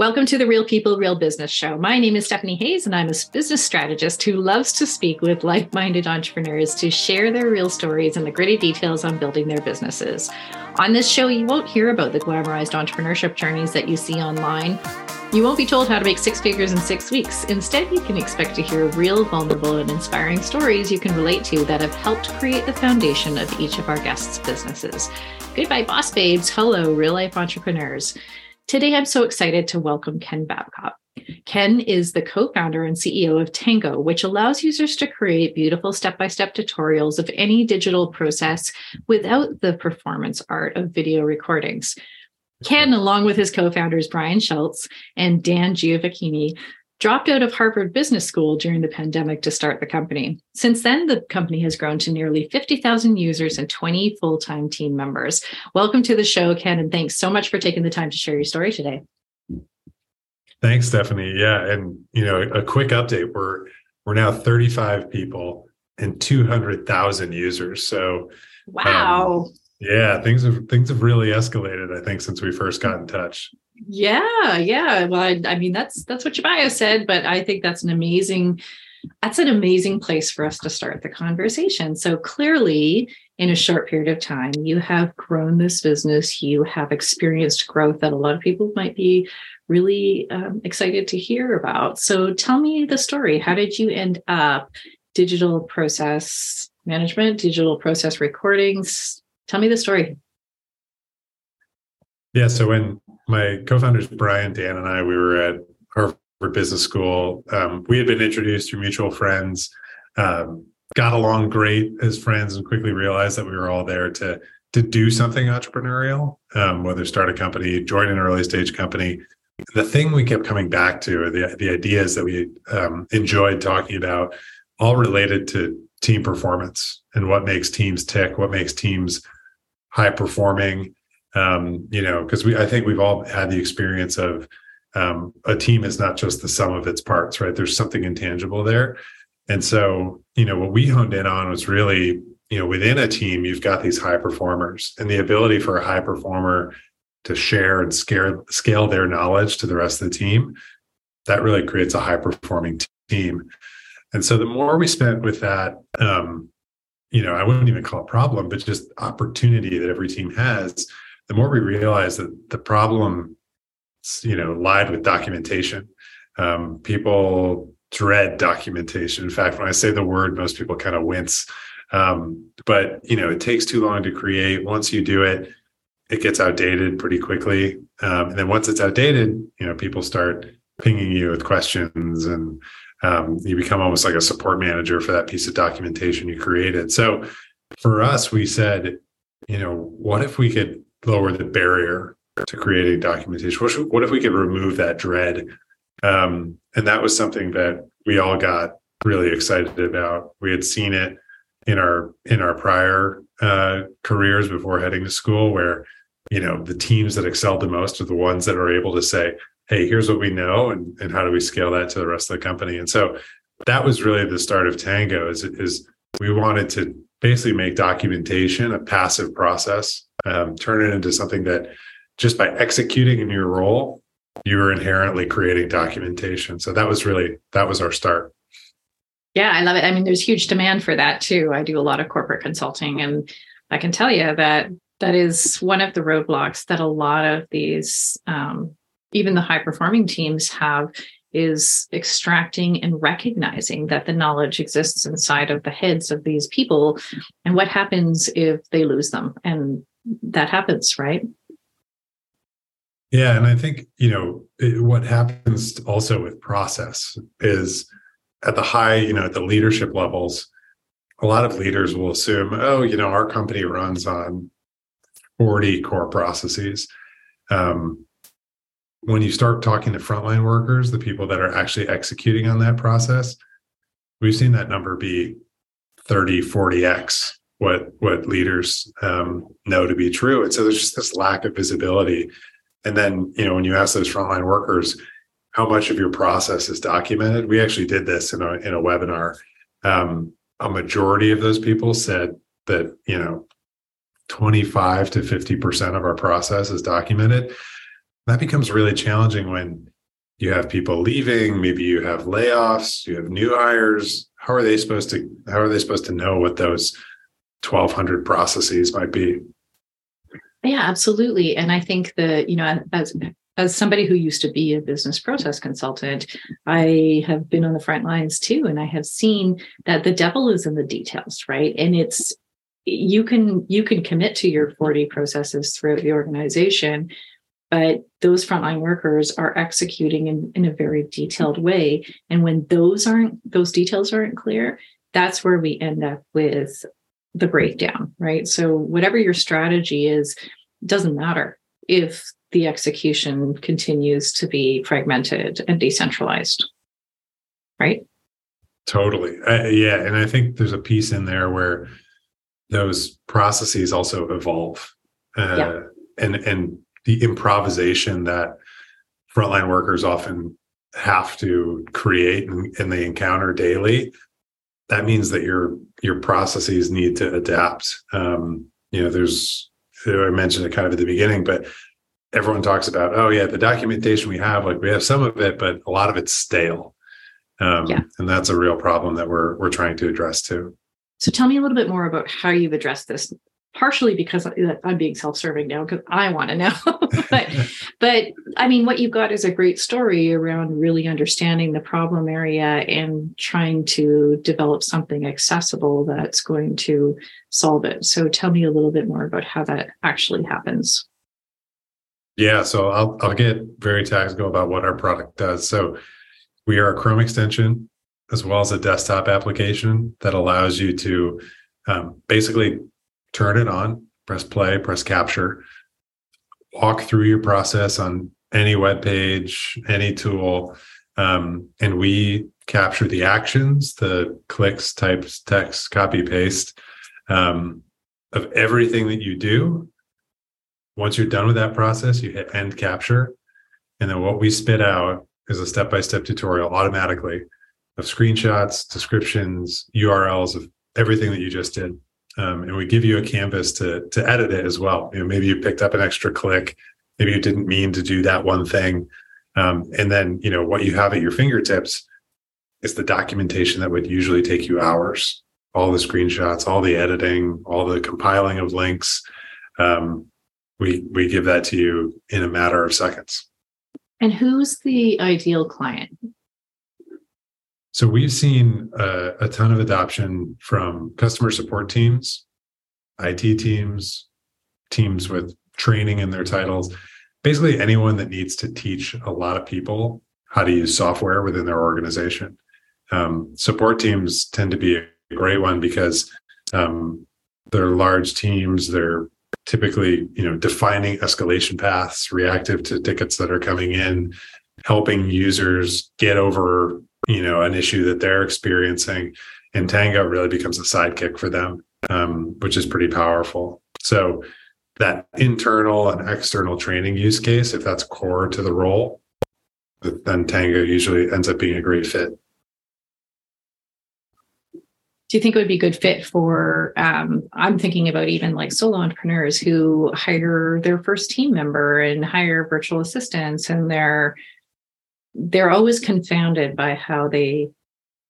Welcome to the Real People, Real Business Show. My name is Stephanie Hayes, and I'm a business strategist who loves to speak with like minded entrepreneurs to share their real stories and the gritty details on building their businesses. On this show, you won't hear about the glamorized entrepreneurship journeys that you see online. You won't be told how to make six figures in six weeks. Instead, you can expect to hear real, vulnerable, and inspiring stories you can relate to that have helped create the foundation of each of our guests' businesses. Goodbye, boss babes. Hello, real life entrepreneurs. Today, I'm so excited to welcome Ken Babcock. Ken is the co founder and CEO of Tango, which allows users to create beautiful step by step tutorials of any digital process without the performance art of video recordings. Ken, along with his co founders Brian Schultz and Dan Giovacchini, dropped out of Harvard Business School during the pandemic to start the company. Since then, the company has grown to nearly 50,000 users and 20 full time team members. Welcome to the show, Ken, and thanks so much for taking the time to share your story today. Thanks, Stephanie. Yeah, and you know, a quick update: we're we're now 35 people and 200,000 users. So, wow. Um, yeah, things have things have really escalated. I think since we first got in touch. Yeah, yeah. Well, I, I mean, that's that's what your bio said, but I think that's an amazing that's an amazing place for us to start the conversation. So clearly, in a short period of time, you have grown this business. You have experienced growth that a lot of people might be really um, excited to hear about. So tell me the story. How did you end up digital process management, digital process recordings? Tell me the story. Yeah. So when my co-founders Brian, Dan, and I, we were at Harvard Business School. Um, we had been introduced through mutual friends, um, got along great as friends, and quickly realized that we were all there to to do something entrepreneurial, um, whether start a company, join an early stage company. The thing we kept coming back to, or the the ideas that we um, enjoyed talking about, all related to team performance and what makes teams tick, what makes teams high performing um, you know, because we I think we've all had the experience of um, a team is not just the sum of its parts, right? There's something intangible there. And so, you know, what we honed in on was really, you know, within a team, you've got these high performers and the ability for a high performer to share and scale, scale their knowledge to the rest of the team. That really creates a high performing team. And so the more we spent with that, um, you know, I wouldn't even call it problem, but just opportunity that every team has, the more we realize that the problem, you know, lied with documentation. Um, people dread documentation. In fact, when I say the word, most people kind of wince. Um, but you know, it takes too long to create. Once you do it, it gets outdated pretty quickly. Um, and then once it's outdated, you know, people start pinging you with questions and um, you become almost like a support manager for that piece of documentation you created. So for us, we said, you know, what if we could lower the barrier to creating documentation? What, if we could remove that dread? Um, and that was something that we all got really excited about. We had seen it in our in our prior uh, careers before heading to school, where you know the teams that excelled the most are the ones that are able to say, "Hey, here's what we know, and and how do we scale that to the rest of the company?" And so that was really the start of Tango. Is is we wanted to basically make documentation a passive process um, turn it into something that just by executing in your role, you were inherently creating documentation. So that was really that was our start. Yeah, I love it. I mean, there's huge demand for that too. I do a lot of corporate consulting, and I can tell you that that is one of the roadblocks that a lot of these, um, even the high performing teams, have is extracting and recognizing that the knowledge exists inside of the heads of these people and what happens if they lose them and that happens, right? Yeah, and I think you know it, what happens also with process is at the high, you know, at the leadership levels, a lot of leaders will assume, oh, you know, our company runs on 40 core processes. Um, when you start talking to frontline workers, the people that are actually executing on that process, we've seen that number be 30, 40x what what leaders um, know to be true. And so there's just this lack of visibility. And then you know when you ask those frontline workers how much of your process is documented, we actually did this in a in a webinar. Um, a majority of those people said that you know 25 to 50 percent of our process is documented. that becomes really challenging when you have people leaving maybe you have layoffs you have new hires how are they supposed to how are they supposed to know what those 1200 processes might be. Yeah absolutely. And i think that you know as as somebody who used to be a business process consultant i have been on the front lines too and i have seen that the devil is in the details right? And it's you can you can commit to your 40 processes throughout the organization but those frontline workers are executing in, in a very detailed way. And when those aren't those details aren't clear that's where we end up with the breakdown right? So whatever your strategy is doesn't matter if the execution continues to be fragmented and decentralized right? Totally. Uh, yeah and i think there's a piece in there where those processes also evolve uh, yeah. and and the improvisation that frontline workers often have to create and, and they encounter daily that means that your your processes need to adapt. Um, you know there's i mentioned it kind of at the beginning but everyone talks about oh yeah the documentation we have like we have some of it but a lot of it's stale. Um, yeah. and that's a real problem that we're we're trying to address too. So tell me a little bit more about how you've addressed this partially because I'm being self-serving now because I want to know. but but I mean what you've got is a great story around really understanding the problem area and trying to develop something accessible that's going to solve it. So tell me a little bit more about how that actually happens. Yeah, so I'll I'll get very tactical about what our product does. So we are a Chrome extension as well as a desktop application that allows you to um, basically turn it on, press play, press capture, walk through your process on any web page, any tool, um, and we capture the actions, the clicks, types, text, copy, paste um, of everything that you do. Once you're done with that process, you hit end capture. And then what we spit out is a step by step tutorial automatically of screenshots, descriptions, URLs of everything that you just did um, and we give you a canvas to to edit it as well. You know, maybe you picked up an extra click, maybe you didn't mean to do that one thing, um, and then you know what you have at your fingertips is the documentation that would usually take you hours. All the screenshots, all the editing, all the compiling of links. Um, we we give that to you in a matter of seconds. And who's the ideal client? So we've seen a, a ton of adoption from customer support teams, IT teams, teams with training in their titles, basically anyone that needs to teach a lot of people how to use software within their organization. Um, support teams tend to be a great one because um, they're large teams. They're typically, you know, defining escalation paths, reactive to tickets that are coming in, helping users get over you know an issue that they're experiencing. And tango really becomes a sidekick for them um, which is pretty powerful. So that internal and external training use case if that's core to the role then tango usually ends up being a great fit. Do you think it would be a good fit for um, i'm thinking about even like solo entrepreneurs who hire their first team member and hire virtual assistants and they're they're always confounded by how they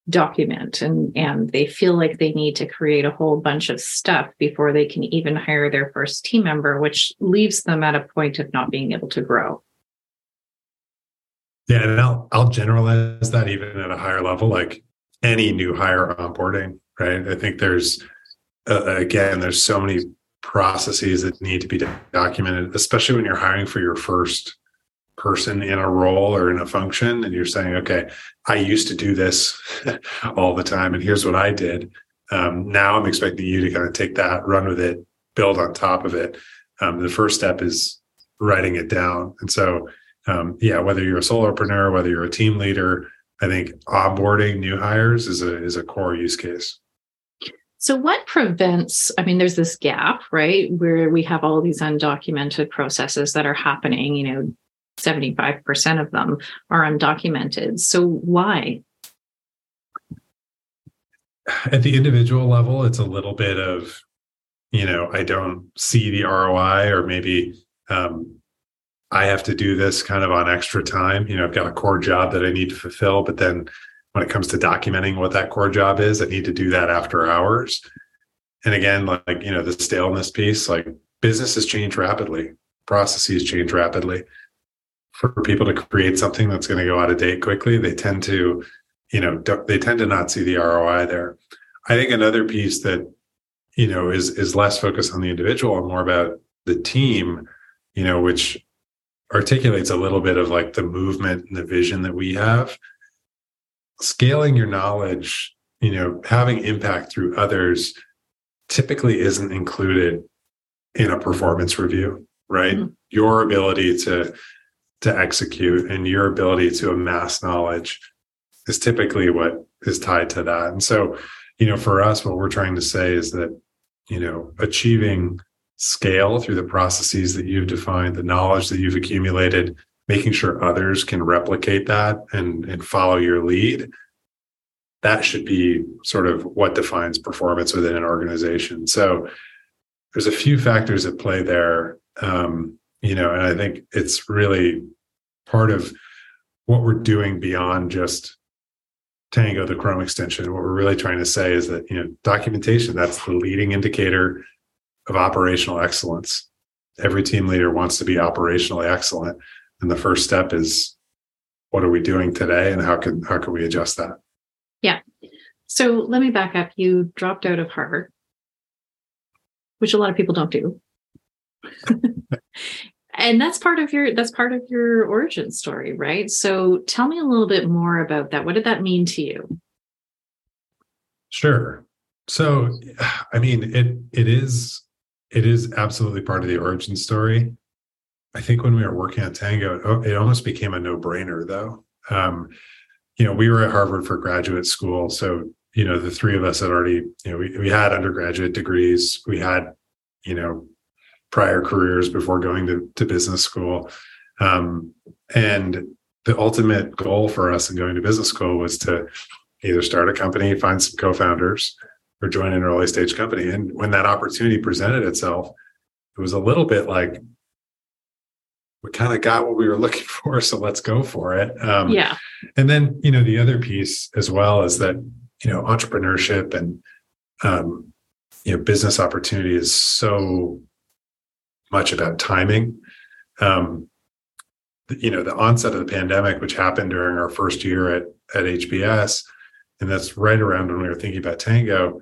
document and and they feel like they need to create a whole bunch of stuff before they can even hire their first team member which leaves them at a point of not being able to grow. Yeah and i'll i'll generalize that even at a higher level like any new hire onboarding right? I think there's uh, again there's so many processes that need to be documented especially when you're hiring for your first person in a role or in a function and you're saying okay i used to do this all the time and here's what i did. Um, now i'm expecting you to kind of take that run with it build on top of it. Um, the first step is writing it down. And so um, yeah whether you're a solopreneur whether you're a team leader i think onboarding new hires is a is a core use case. So, what prevents? I mean, there's this gap, right, where we have all these undocumented processes that are happening, you know, 75% of them are undocumented. So why? At the individual level, it's a little bit of, you know, I don't see the ROI, or maybe um, I have to do this kind of on extra time. You know, I've got a core job that I need to fulfill, but then when it comes to documenting what that core job is, I need to do that after hours. And again, like, you know, the staleness piece, like businesses change rapidly, processes change rapidly. For people to create something that's going to go out of date quickly, they tend to, you know, they tend to not see the ROI there. I think another piece that, you know, is is less focused on the individual and more about the team, you know, which articulates a little bit of like the movement and the vision that we have. Scaling your knowledge, you know, having impact through others typically isn't included in a performance review, right? Mm-hmm. Your ability to to execute and your ability to amass knowledge is typically what is tied to that. And so, you know, for us, what we're trying to say is that, you know, achieving scale through the processes that you've defined, the knowledge that you've accumulated, making sure others can replicate that and, and follow your lead. That should be sort of what defines performance within an organization. So there's a few factors at play there. Um, you know, and I think it's really part of what we're doing beyond just Tango, the Chrome extension. What we're really trying to say is that, you know, documentation, that's the leading indicator of operational excellence. Every team leader wants to be operationally excellent. And the first step is what are we doing today and how can how can we adjust that? Yeah. So let me back up. You dropped out of Harvard, which a lot of people don't do. and that's part of your that's part of your origin story, right? So tell me a little bit more about that. What did that mean to you? Sure. So I mean it it is it is absolutely part of the origin story. I think when we were working on Tango, it almost became a no-brainer, though. Um, you know, we were at Harvard for graduate school, so you know, the three of us had already, you know, we, we had undergraduate degrees, we had, you know, prior careers before going to, to business school, um, and the ultimate goal for us in going to business school was to either start a company, find some co-founders, or join an early stage company. And when that opportunity presented itself, it was a little bit like we kind of got what we were looking for, so let's go for it. Um, yeah. And then you know the other piece as well is that you know entrepreneurship and um, you know business opportunity is so much about timing. Um, you know the onset of the pandemic, which happened during our first year at at HBS, and that's right around when we were thinking about Tango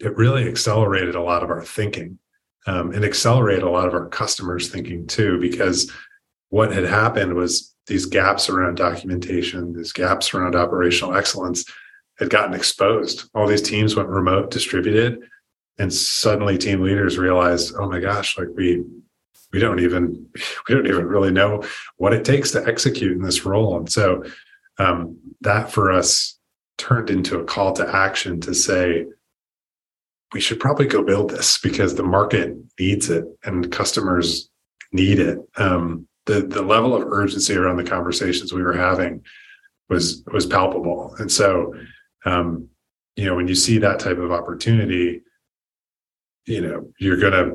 it really accelerated a lot of our thinking um, and accelerated a lot of our customers thinking too because what had happened was these gaps around documentation these gaps around operational excellence had gotten exposed all these teams went remote distributed and suddenly team leaders realized oh my gosh like we we don't even we don't even really know what it takes to execute in this role and so um, that for us turned into a call to action to say we should probably go build this because the market needs it and customers need it. Um, the the level of urgency around the conversations we were having was was palpable, and so um, you know when you see that type of opportunity, you know you're gonna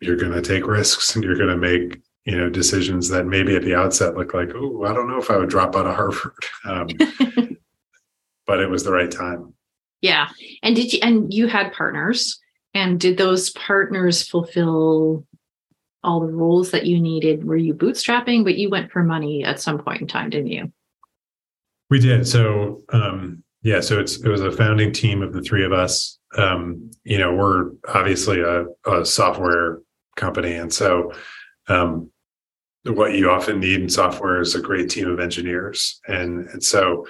you're gonna take risks and you're gonna make you know decisions that maybe at the outset look like oh I don't know if I would drop out of Harvard, um, but it was the right time. Yeah. And did you and you had partners and did those partners fulfill all the roles that you needed? Were you bootstrapping, but you went for money at some point in time, didn't you? We did. So um yeah, so it's it was a founding team of the three of us. Um, you know, we're obviously a, a software company. And so um what you often need in software is a great team of engineers. And and so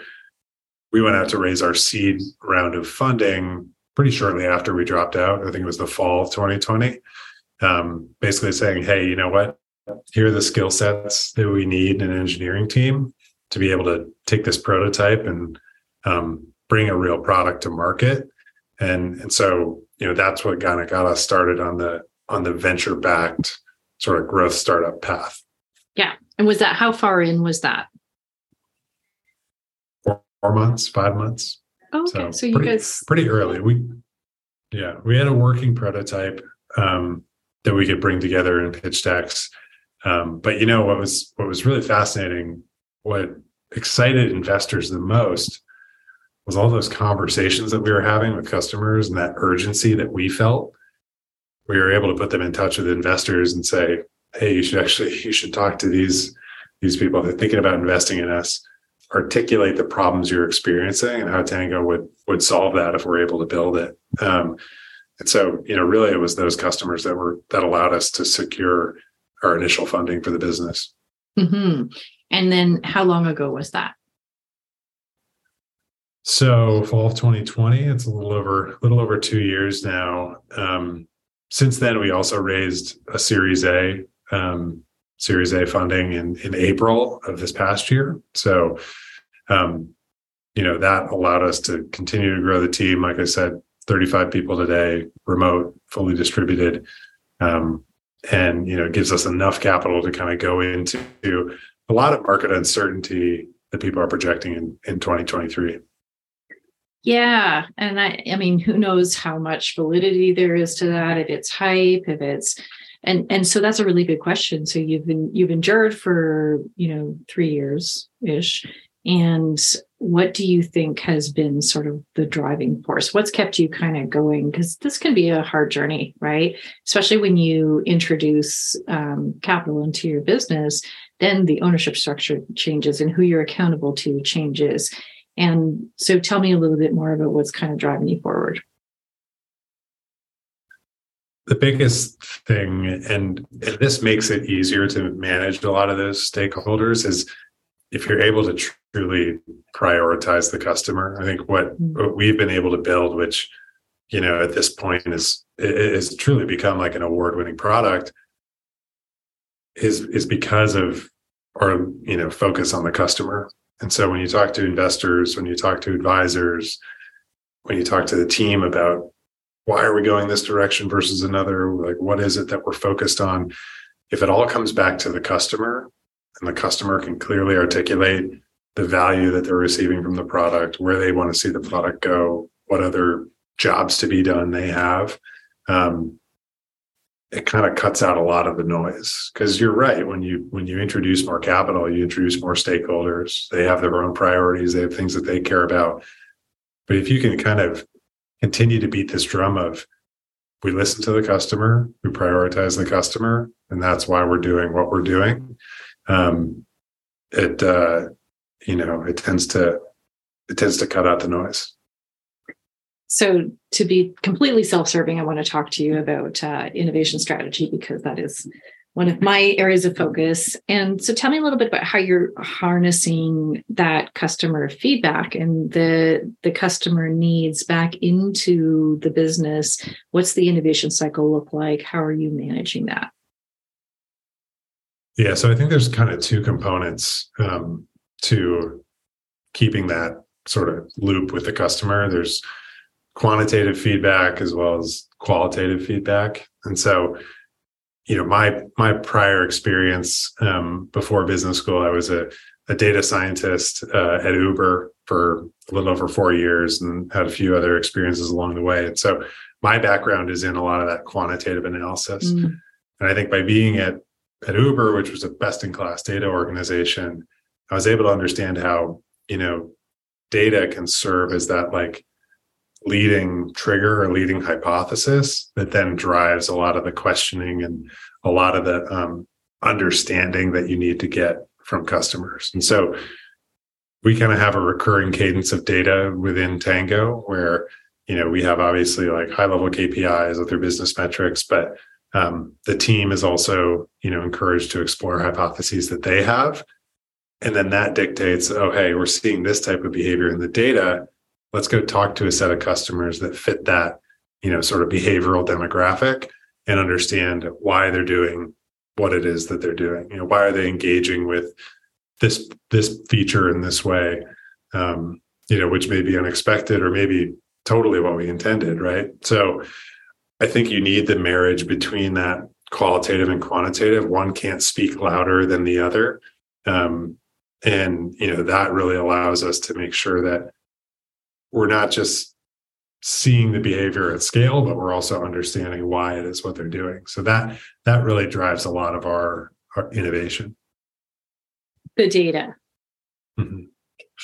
we went out to raise our seed round of funding pretty shortly after we dropped out. I think it was the fall of 2020. Um, basically saying, hey, you know what? Here are the skill sets that we need in an engineering team to be able to take this prototype and um, bring a real product to market. And and so you know that's what kind of got us started on the on the venture backed sort of growth startup path. Yeah. And was that how far in was that? four months, five months. Oh, okay. So, so you pretty, guys pretty early. We yeah, we had a working prototype um, that we could bring together in pitch decks. Um, but you know what was what was really fascinating, what excited investors the most was all those conversations that we were having with customers and that urgency that we felt. We were able to put them in touch with investors and say, "Hey, you should actually you should talk to these these people. They're thinking about investing in us. Articulate the problems you're experiencing and how Tango would would solve that if we're able to build it." Um, and so, you know, really, it was those customers that were that allowed us to secure our initial funding for the business. Mm-hmm. And then, how long ago was that? So, fall of 2020. It's a little over a little over two years now. Um, since then, we also raised a Series A, um, Series A funding in in April of this past year. So, um, you know, that allowed us to continue to grow the team. Like I said, 35 people today, remote, fully distributed, um, and you know gives us enough capital to kind of go into a lot of market uncertainty that people are projecting in, in 2023. Yeah, and I I mean, who knows how much validity there is to that? If it's hype, if it's and and so that's a really good question. So you've been you've endured for you know three years ish, and what do you think has been sort of the driving force? What's kept you kind of going? Because this can be a hard journey, right? Especially when you introduce um, capital into your business, then the ownership structure changes and who you're accountable to changes. And so tell me a little bit more about what's kind of driving you forward. The biggest thing, and, and this makes it easier to manage a lot of those stakeholders, is if you're able to truly prioritize the customer. I think what, mm-hmm. what we've been able to build, which you know at this point is is truly become like an award-winning product, is is because of our you know focus on the customer. And so when you talk to investors, when you talk to advisors, when you talk to the team about why are we going this direction versus another, like what is it that we're focused on? If it all comes back to the customer and the customer can clearly articulate the value that they're receiving from the product, where they want to see the product go, what other jobs to be done they have. Um, it kind of cuts out a lot of the noise. Because you're right when you when you introduce more capital you introduce more stakeholders. They have their own priorities they have things that they care about. But if you can kind of continue to beat this drum of we listen to the customer we prioritize the customer and that's why we're doing what we're doing um, it uh, you know it tends to it tends to cut out the noise so to be completely self-serving i want to talk to you about uh, innovation strategy because that is one of my areas of focus. And so tell me a little bit about how you're harnessing that customer feedback and the the customer needs back into the business. What's the innovation cycle look like? How are you managing that? Yeah so i think there's kind of two components um, to keeping that sort of loop with the customer. There's quantitative feedback as well as qualitative feedback. And so, you know, my my prior experience um, before business school, I was a, a data scientist uh, at Uber for a little over four years and had a few other experiences along the way. And so my background is in a lot of that quantitative analysis. Mm. And I think by being at at Uber, which was a best in class data organization, I was able to understand how, you know, data can serve as that like leading trigger or leading hypothesis that then drives a lot of the questioning and a lot of the um, understanding that you need to get from customers. And so we kind of have a recurring cadence of data within Tango where, you know, we have obviously like high level KPIs with their business metrics, but um, the team is also, you know, encouraged to explore hypotheses that they have and then that dictates, oh, hey, we're seeing this type of behavior in the data. Let's go talk to a set of customers that fit that, you know, sort of behavioral demographic and understand why they're doing what it is that they're doing. You know, why are they engaging with this this feature in this way? Um, you know, which may be unexpected or maybe totally what we intended, right? So I think you need the marriage between that qualitative and quantitative. One can't speak louder than the other. Um, and you know that really allows us to make sure that we're not just seeing the behavior at scale but we're also understanding why it is what they're doing so that that really drives a lot of our our innovation. The data. Mm-hmm.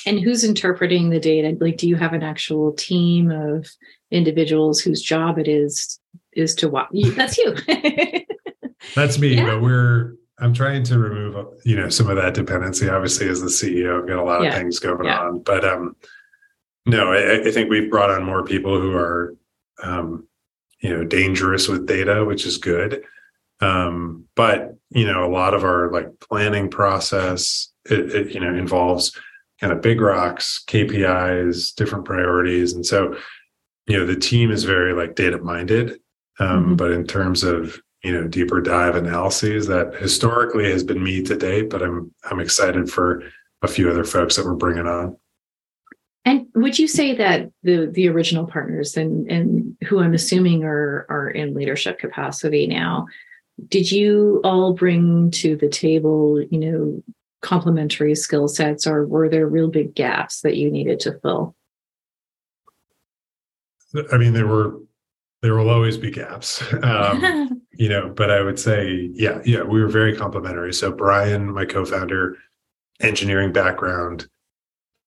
And who's interpreting the data? Like, do you have an actual team of individuals whose job it is is to watch? That's you. That's me. Yeah. But we're I'm trying to remove you know some of that dependency. Obviously, as the CEO, I've got a lot yeah. of things going yeah. on. But um, no, I, I, think we've brought on more people who are um, you know dangerous with data, which is good. Um, but you know, a lot of our like planning process, it, it you know involves kind of big rocks, KPIs, different priorities. And so, you know, the team is very like data minded. Um, mm-hmm. But in terms of you know deeper dive analyses, that historically has been me to date. But I'm I'm excited for a few other folks that we're bringing on. And would you say that the the original partners and and who I'm assuming are are in leadership capacity now, did you all bring to the table, you know, complementary skill sets or were there real big gaps that you needed to fill? I mean, there were there will always be gaps. Um, you know, but I would say, yeah, yeah, we were very complementary. So Brian, my co-founder, engineering background,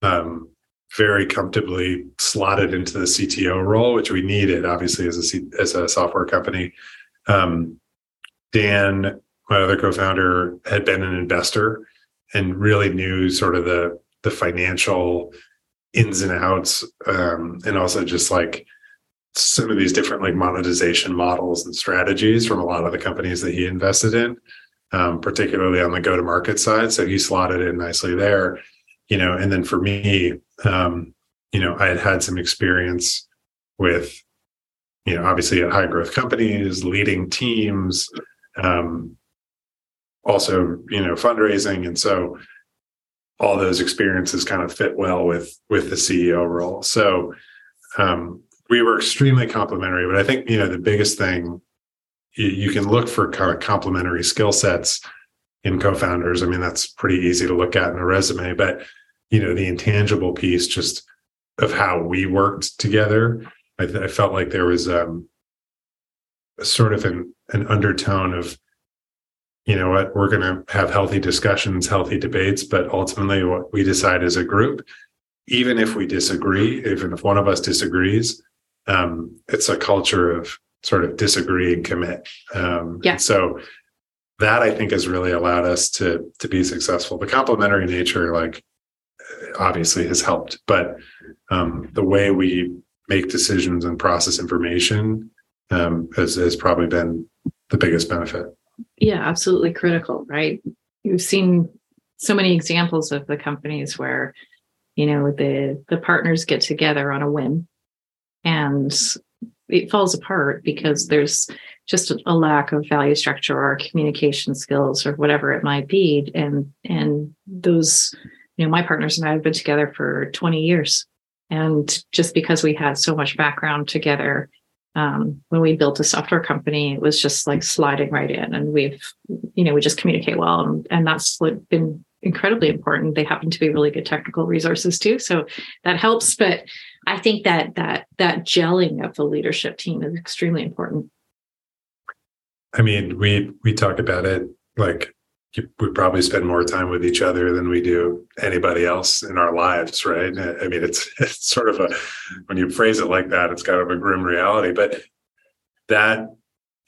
um, very comfortably slotted into the CTO role, which we needed, obviously, as a C- as a software company. Um, Dan, my other co-founder, had been an investor and really knew sort of the the financial ins and outs um, and also just like some of these different like monetization models and strategies from a lot of the companies that he invested in um, particularly on the go to market side so he slotted in nicely there you know and then for me um, you know i had had some experience with you know obviously at high growth companies leading teams um, also you know fundraising. And so all those experiences kind of fit well with with the ceo role. So um, we were extremely complementary but i think you know the biggest thing you, you can look for kind of complementary skill sets in co-founders. I mean that's pretty easy to look at in a resume but you know the intangible piece just of how we worked together i, I felt like there was um, a sort of an, an undertone of you know what, we're going to have healthy discussions, healthy debates, but ultimately what we decide as a group, even if we disagree, even if one of us disagrees, um, it's a culture of sort of disagree and commit. Um, yeah. So that I think has really allowed us to to be successful. The complementary nature, like obviously, has helped, but um, the way we make decisions and process information um, has, has probably been the biggest benefit. Yeah absolutely critical right? You've seen so many examples of the companies where you know the the partners get together on a whim and it falls apart because there's just a, lack of value structure or communication skills or whatever it might be and and those you know my partners and I have been together for 20 years and just because we had so much background together um, when we built a software company, it was just like sliding right in, and we've, you know, we just communicate well, and, and that's been incredibly important. They happen to be really good technical resources too, so that helps. But I think that that that gelling of the leadership team is extremely important. I mean, we we talk about it like we probably spend more time with each other than we do anybody else in our lives, right? I mean, it's it's sort of a when you phrase it like that, it's kind of a grim reality, but that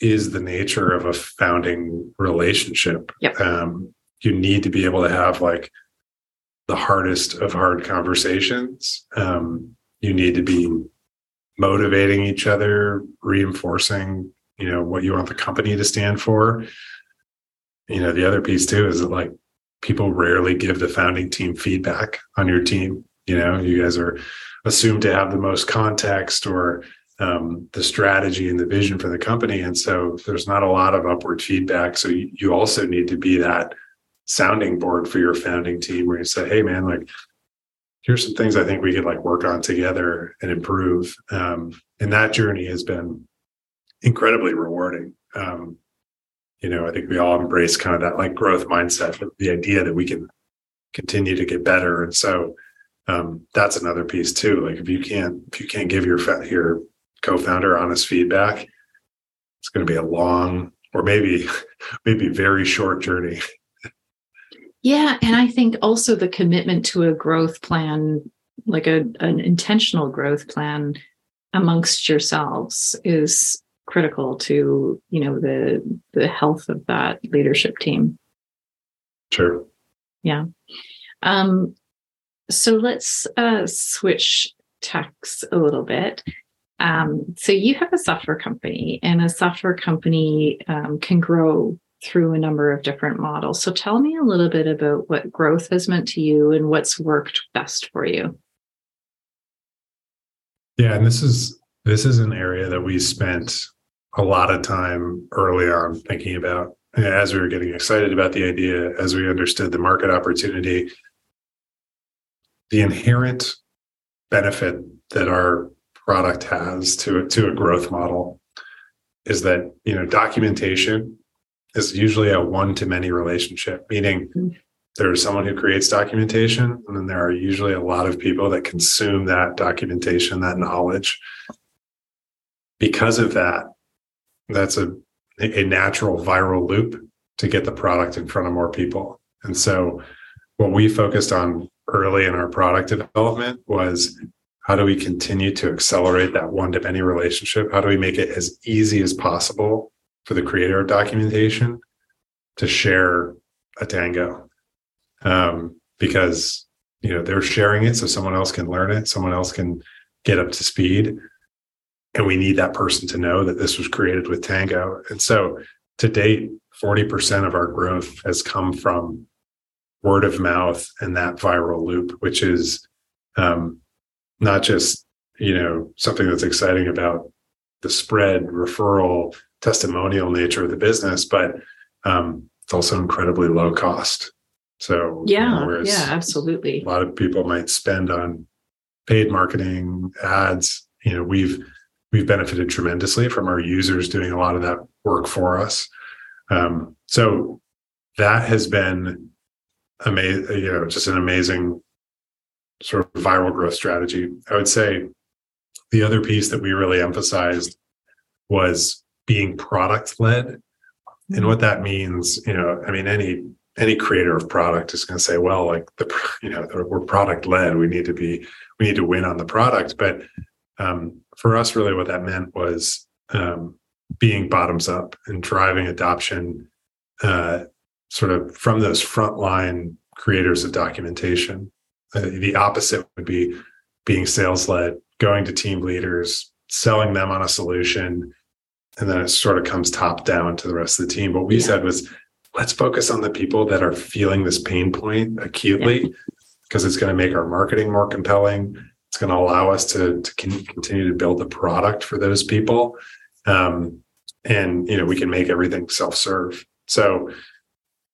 is the nature of a founding relationship. Yep. Um, you need to be able to have like the hardest of hard conversations. Um, you need to be motivating each other, reinforcing, you know, what you want the company to stand for you know the other piece too is that like people rarely give the founding team feedback on your team. You know you guys are assumed to have the most context or um, the strategy and the vision for the company. And so there's not a lot of upward feedback. So you, also need to be that sounding board for your founding team where you say hey man like here's some things i think we could like work on together and improve. Um, and that journey has been incredibly rewarding. Um, you know, I think we all embrace kind of that like growth mindset, the idea that we can continue to get better. And so um, that's another piece too. Like if you can't if you can't give your your co-founder honest feedback, it's going to be a long or maybe maybe very short journey. Yeah, and I think also the commitment to a growth plan, like a an intentional growth plan amongst yourselves is critical to, you know, the the health of that leadership team. Sure. Yeah. Um so let's uh switch tacks a little bit. Um, so you have a software company, and a software company um, can grow through a number of different models. So tell me a little bit about what growth has meant to you and what's worked best for you. Yeah, and this is this is an area that we spent a lot of time early on thinking about as we were getting excited about the idea, as we understood the market opportunity, the inherent benefit that our product has to to a growth model is that you know documentation is usually a one to many relationship meaning mm-hmm. there's someone who creates documentation and then there are usually a lot of people that consume that documentation that knowledge because of that that's a a natural viral loop to get the product in front of more people and so what we focused on early in our product development was how do we continue to accelerate that one to many relationship? How do we make it as easy as possible for the creator of documentation to share a Tango? Um, because you know they're sharing it so someone else can learn it, someone else can get up to speed, and we need that person to know that this was created with Tango. And so, to date, forty percent of our growth has come from word of mouth and that viral loop, which is um, not just you know something that's exciting about the spread referral testimonial nature of the business but um, it's also incredibly low cost so yeah you know, yeah absolutely a lot of people might spend on paid marketing ads you know we've we've benefited tremendously from our users doing a lot of that work for us um, so that has been amazing you know just an amazing sort of viral growth strategy. I would say the other piece that we really emphasized was being product led. And what that means, you know, I mean, any any creator of product is going to say, well, like the, you know, we're product led. We need to be, we need to win on the product. But um, for us, really, what that meant was um, being bottoms up and driving adoption, uh, sort of from those frontline creators of documentation uh, the opposite would be being sales led, going to team leaders, selling them on a solution, and then it sort of comes top down to the rest of the team. What we yeah. said was, let's focus on the people that are feeling this pain point acutely, because yeah. it's going to make our marketing more compelling. It's going to allow us to, to continue to build the product for those people. Um, and you know, we can make everything self-serve. So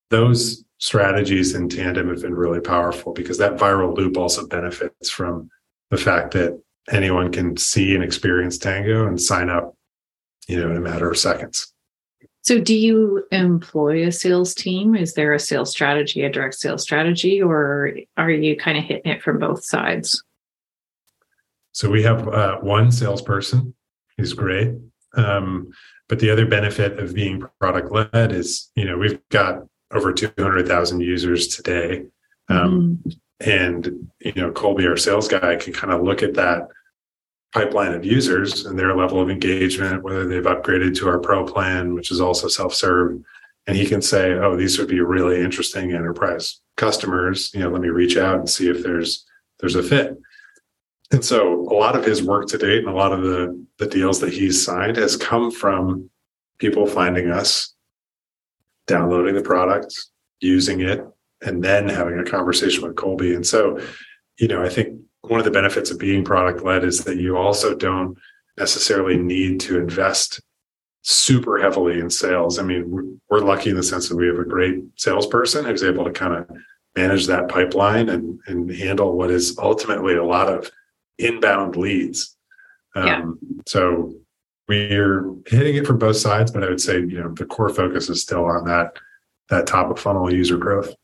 those strategies in tandem have been really powerful because that viral loop also benefits from the fact that anyone can see and experience Tango and sign up, you know, in a matter of seconds. So, do you employ a sales team? Is there a sales strategy, a direct sales strategy, or are you kind of hitting it from both sides? So, we have uh, one salesperson. who's great. Um, but the other benefit of being product led is, you know, we've got over 200,000 users today. Um, mm And, you know, Colby, our sales guy, can kind of look at that pipeline of users and their level of engagement, whether they've upgraded to our pro plan, which is also self serve. And he can say, oh, these would be really interesting enterprise customers. You know, let me reach out and see if there's there's a fit. And so a lot of his work to date and a lot of the, the deals that he's signed has come from people finding us downloading the product, using it, and then having a conversation with Colby. And so, you know, I think one of the benefits of being product led is that you also don't necessarily need to invest super heavily in sales. I mean, we're lucky in the sense that we have a great salesperson who's able to kind of manage that pipeline and, and handle what is ultimately a lot of inbound leads. Um, yeah. So we're hitting it from both sides, but I would say you know the core focus is still on that that top of funnel user growth.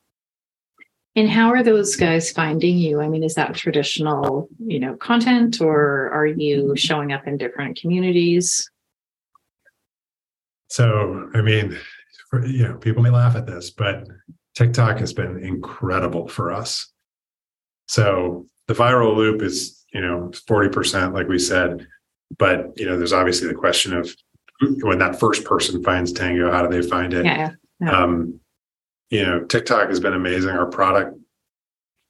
And how are those guys finding you? I mean, is that traditional, you know, content or are you showing up in different communities? So, I mean, for, you know, people may laugh at this, but TikTok has been incredible for us. So the viral loop is, you know, 40%, like we said. But, you know, there's obviously the question of when that first person finds Tango, how do they find it? Yeah. yeah. Um, you know, TikTok has been amazing. Our product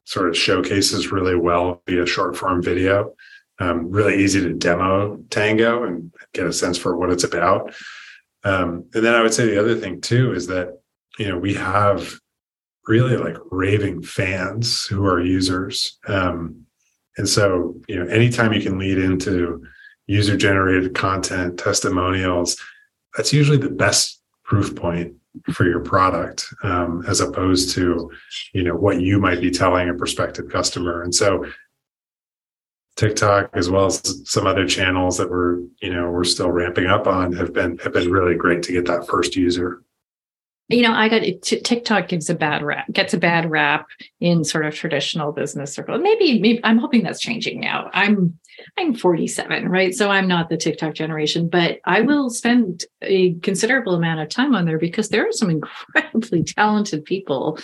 sort of showcases really well via short form video. Um, really easy to demo Tango and get a sense for what it's about. Um, and then I would say the other thing too is that you know we have really like raving fans who are users, um, and so you know anytime you can lead into user generated content, testimonials, that's usually the best proof point for your product um, as opposed to you know what you might be telling a prospective customer. And so tiktok as well as some other channels that we're you know we're still ramping up on have been have been really great to get that first user you know i got tiktok gives a bad rap gets a bad rap in sort of traditional business circles maybe maybe i'm hoping that's changing now i'm I'm 47, right? So I'm not the TikTok generation, but I will spend a considerable amount of time on there because there are some incredibly talented people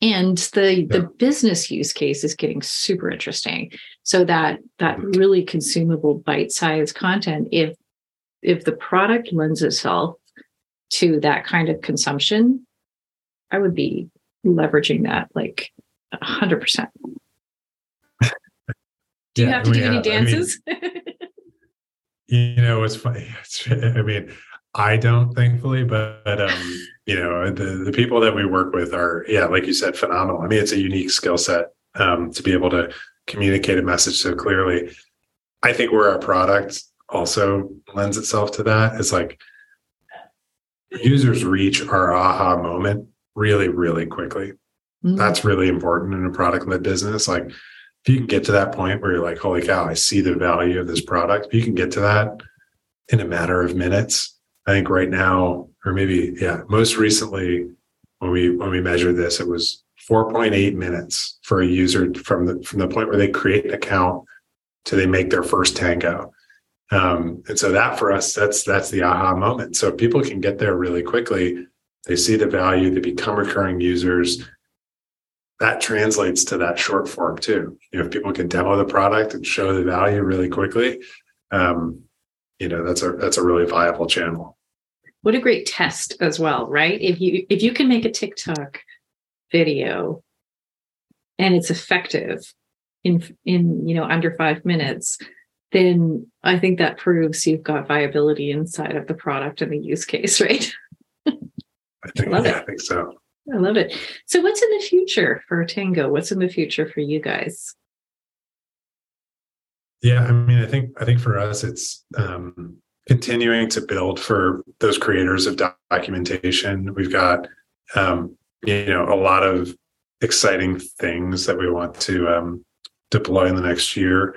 and the yeah. the business use case is getting super interesting so that that really consumable bite-sized content if if the product lends itself to that kind of consumption i would be leveraging that like 100% do you yeah, have to do any dances? I mean, you know, it's funny. It's, I mean, I don't, thankfully, but, but um, you know, the the people that we work with are, yeah, like you said, phenomenal. I mean, it's a unique skill set um, to be able to communicate a message so clearly. I think where our product also lends itself to that is like users reach our aha moment really, really quickly. Mm-hmm. That's really important in a product led business. Like if you can get to that point where you're like, holy cow, I see the value of this product, if you can get to that in a matter of minutes, I think right now, or maybe, yeah, most recently when we when we measured this, it was 4.8 minutes for a user from the from the point where they create an account to they make their first tango. Um, and so that for us, that's that's the aha moment. So people can get there really quickly. They see the value, they become recurring users, that translates to that short form too. You know, if people can demo the product and show the value really quickly, um, you know, that's a that's a really viable channel. What a great test as well, right? If you if you can make a TikTok video and it's effective in in you know under five minutes, then I think that proves you've got viability inside of the product and the use case, right? I think, I yeah, I think so. I love it. So, what's in the future for Tango? What's in the future for you guys? Yeah, I mean, I think I think for us, it's um, continuing to build for those creators of documentation. We've got um, you know a lot of exciting things that we want to um, deploy in the next year.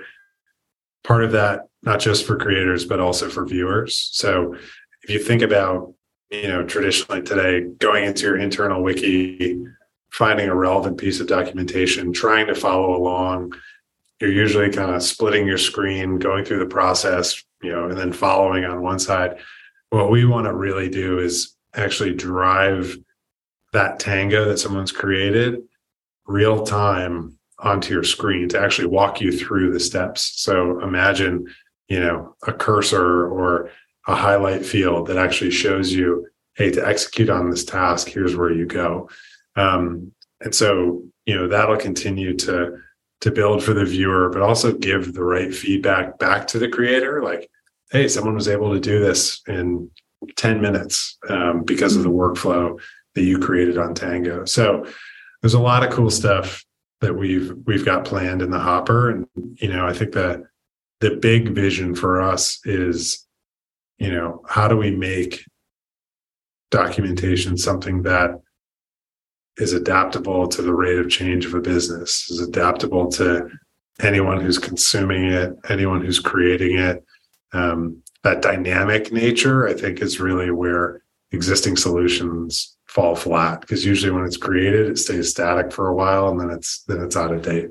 Part of that, not just for creators, but also for viewers. So, if you think about you know, traditionally today, going into your internal wiki, finding a relevant piece of documentation, trying to follow along. You're usually kind of splitting your screen, going through the process, you know, and then following on one side. What we want to really do is actually drive that tango that someone's created real time onto your screen to actually walk you through the steps. So imagine, you know, a cursor or a highlight field that actually shows you, hey, to execute on this task, here's where you go. Um, and so, you know, that'll continue to to build for the viewer, but also give the right feedback back to the creator. Like, hey, someone was able to do this in 10 minutes um, because of the workflow that you created on Tango. So there's a lot of cool stuff that we've we've got planned in the hopper. And, you know, I think that the big vision for us is you know how do we make documentation something that is adaptable to the rate of change of a business is adaptable to anyone who's consuming it anyone who's creating it um, that dynamic nature i think is really where existing solutions fall flat because usually when it's created it stays static for a while and then it's then it's out of date.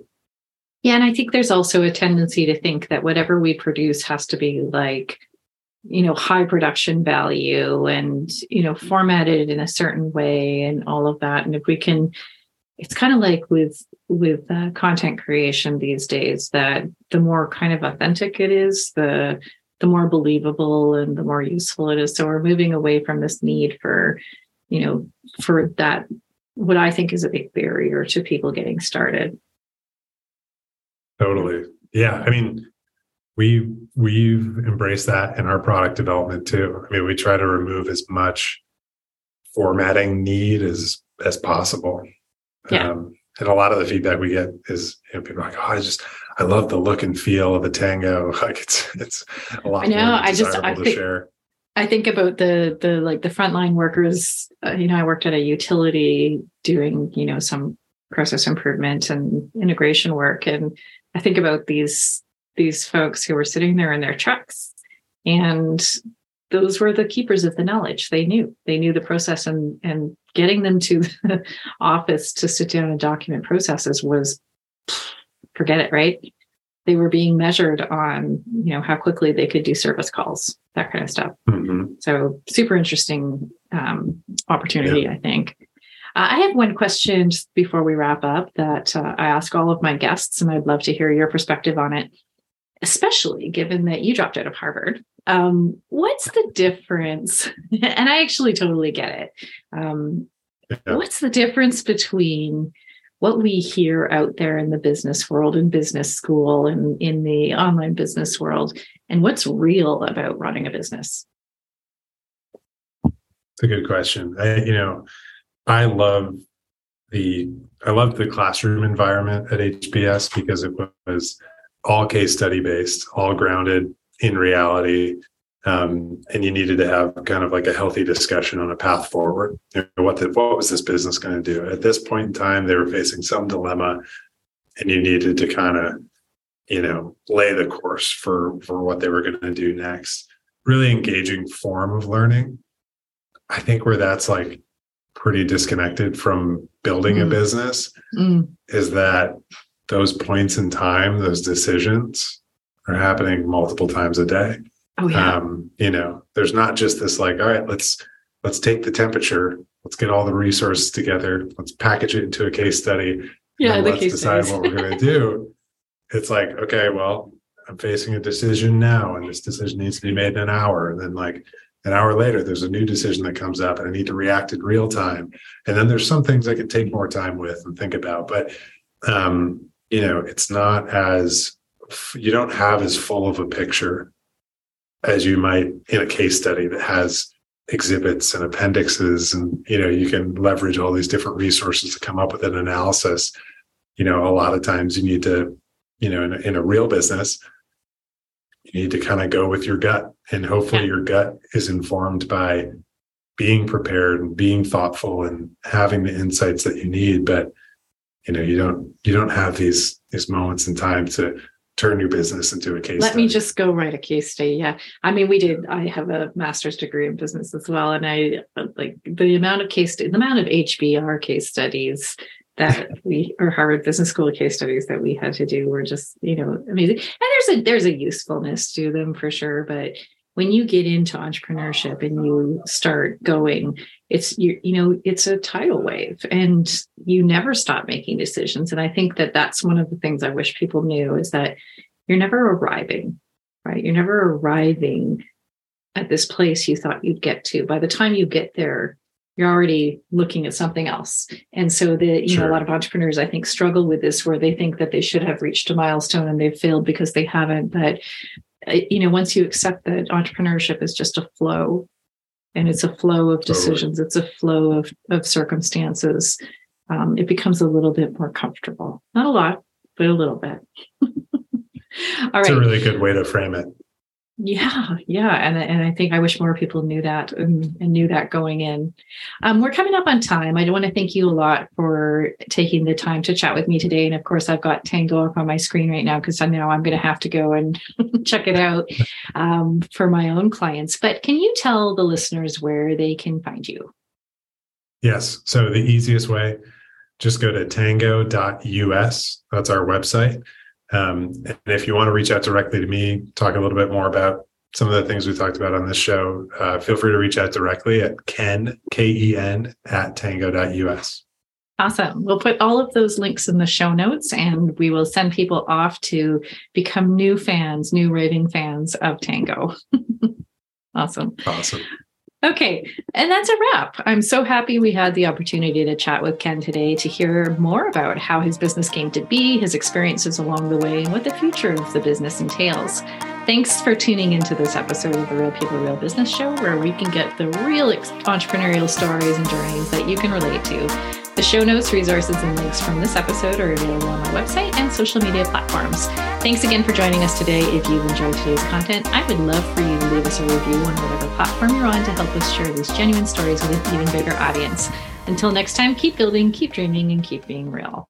Yeah and i think there's also a tendency to think that whatever we produce has to be like you know high production value and you know formatted in a certain way and all of that. And if we can it's kind of like with with uh, content creation these days that the more kind of authentic it is the the more believable and the more useful it is. So we're moving away from this need for you know for that what i think is a big barrier to people getting started totally yeah i mean we we've embraced that in our product development too. I mean, we try to remove as much formatting need as as possible. Yeah. Um, and a lot of the feedback we get is you know, people are like, "Oh, I just I love the look and feel of the Tango. Like it's it's a lot. I know. I just I think, share. I think about the the like the frontline workers. Uh, you know, I worked at a utility doing you know some process improvement and integration work, and I think about these these folks who were sitting there in their trucks and those were the keepers of the knowledge they knew they knew the process and and getting them to the office to sit down and document processes was forget it right they were being measured on you know how quickly they could do service calls that kind of stuff mm-hmm. so super interesting um, opportunity yeah. i think uh, I have one question just before we wrap up that uh, I ask all of my guests, and I'd love to hear your perspective on it especially given that you dropped out of Harvard. Um, what's the difference? and I actually totally get it. Um, yeah. What's the difference between what we hear out there in the business world, in business school, and in the online business world, and what's real about running a business? It's a good question. I, you know, I love the I love the classroom environment at HBS because it was all case study based, all grounded in reality. Um, and you needed to have kind of like a healthy discussion on a path forward. You know, what the, what was this business going to do? At this point in time, they were facing some dilemma, and you needed to kind of, you know, lay the course for for what they were going to do next. Really engaging form of learning. I think where that's like pretty disconnected from building mm. a business mm. is that those points in time, those decisions are happening multiple times a day. Oh yeah. Um, you know, there's not just this like, all right, let's let's take the temperature, let's get all the resources together, let's package it into a case study. Yeah, let's decide what we're going to do. It's like, okay, well, I'm facing a decision now, and this decision needs to be made in an hour. And then like an hour later, there's a new decision that comes up, and I need to react in real time. And then there's some things I can take more time with and think about. But um, you know, it's not as you don't have as full of a picture as you might in a case study that has exhibits and appendixes and you know you can leverage all these different resources to come up with an analysis you know a lot of times you need to you know in a, in a real business you need to kind of go with your gut and hopefully yeah. your gut is informed by being prepared and being thoughtful and having the insights that you need but you know you don't you don't have these these moments in time to turn your business into a case let study. me just go write a case study yeah i mean we did i have a master's degree in business as well and i uh, like the amount of case the amount of hbr case studies that we or harvard business school case studies that we had to do were just you know amazing and there's a there's a usefulness to them for sure but when you get into entrepreneurship and you start going it's you, you know it's a tidal wave and you never stop making decisions. And i think that that's one of the things i wish people knew is that you're never arriving right? You're never arriving at this place you thought you'd get to. By the time you get there you're already looking at something else. And so the you sure. know a lot of entrepreneurs i think struggle with this where they think that they should have reached a milestone and they've failed because they haven't. But uh, you know once you accept that entrepreneurship is just a flow and it's a flow of decisions. Totally. it's a flow of, of circumstances. Um, it becomes a little bit more comfortable. Not a lot but a little bit. All right it's a really good way to frame it yeah, yeah, and and I think I wish more people knew that and, and knew that going in. Um, we're coming up on time. I want to thank you a lot for taking the time to chat with me today. And of course, I've got Tango up on my screen right now because I know I'm going to have to go and check it out um, for my own clients. But can you tell the listeners where they can find you? Yes. So the easiest way, just go to tango.us. That's our website um, and if you want to reach out directly to me, talk a little bit more about some of the things we talked about on this show, uh, feel free to reach out directly at ken, K E N, at tango.us. Awesome. We'll put all of those links in the show notes and we will send people off to become new fans, new raving fans of Tango. awesome. Awesome. Okay, and that's a wrap. I'm so happy we had the opportunity to chat with Ken today to hear more about how his business came to be, his experiences along the way, and what the future of the business entails. Thanks for tuning into this episode of the Real People, Real Business Show, where we can get the real entrepreneurial stories and journeys that you can relate to. The show notes, resources, and links from this episode are available on our website and social media platforms. Thanks again for joining us today. If you've enjoyed today's content, I would love for you to leave us a review on whatever platform you're on to help us share these genuine stories with an even bigger audience. Until next time, keep building, keep dreaming, and keep being real.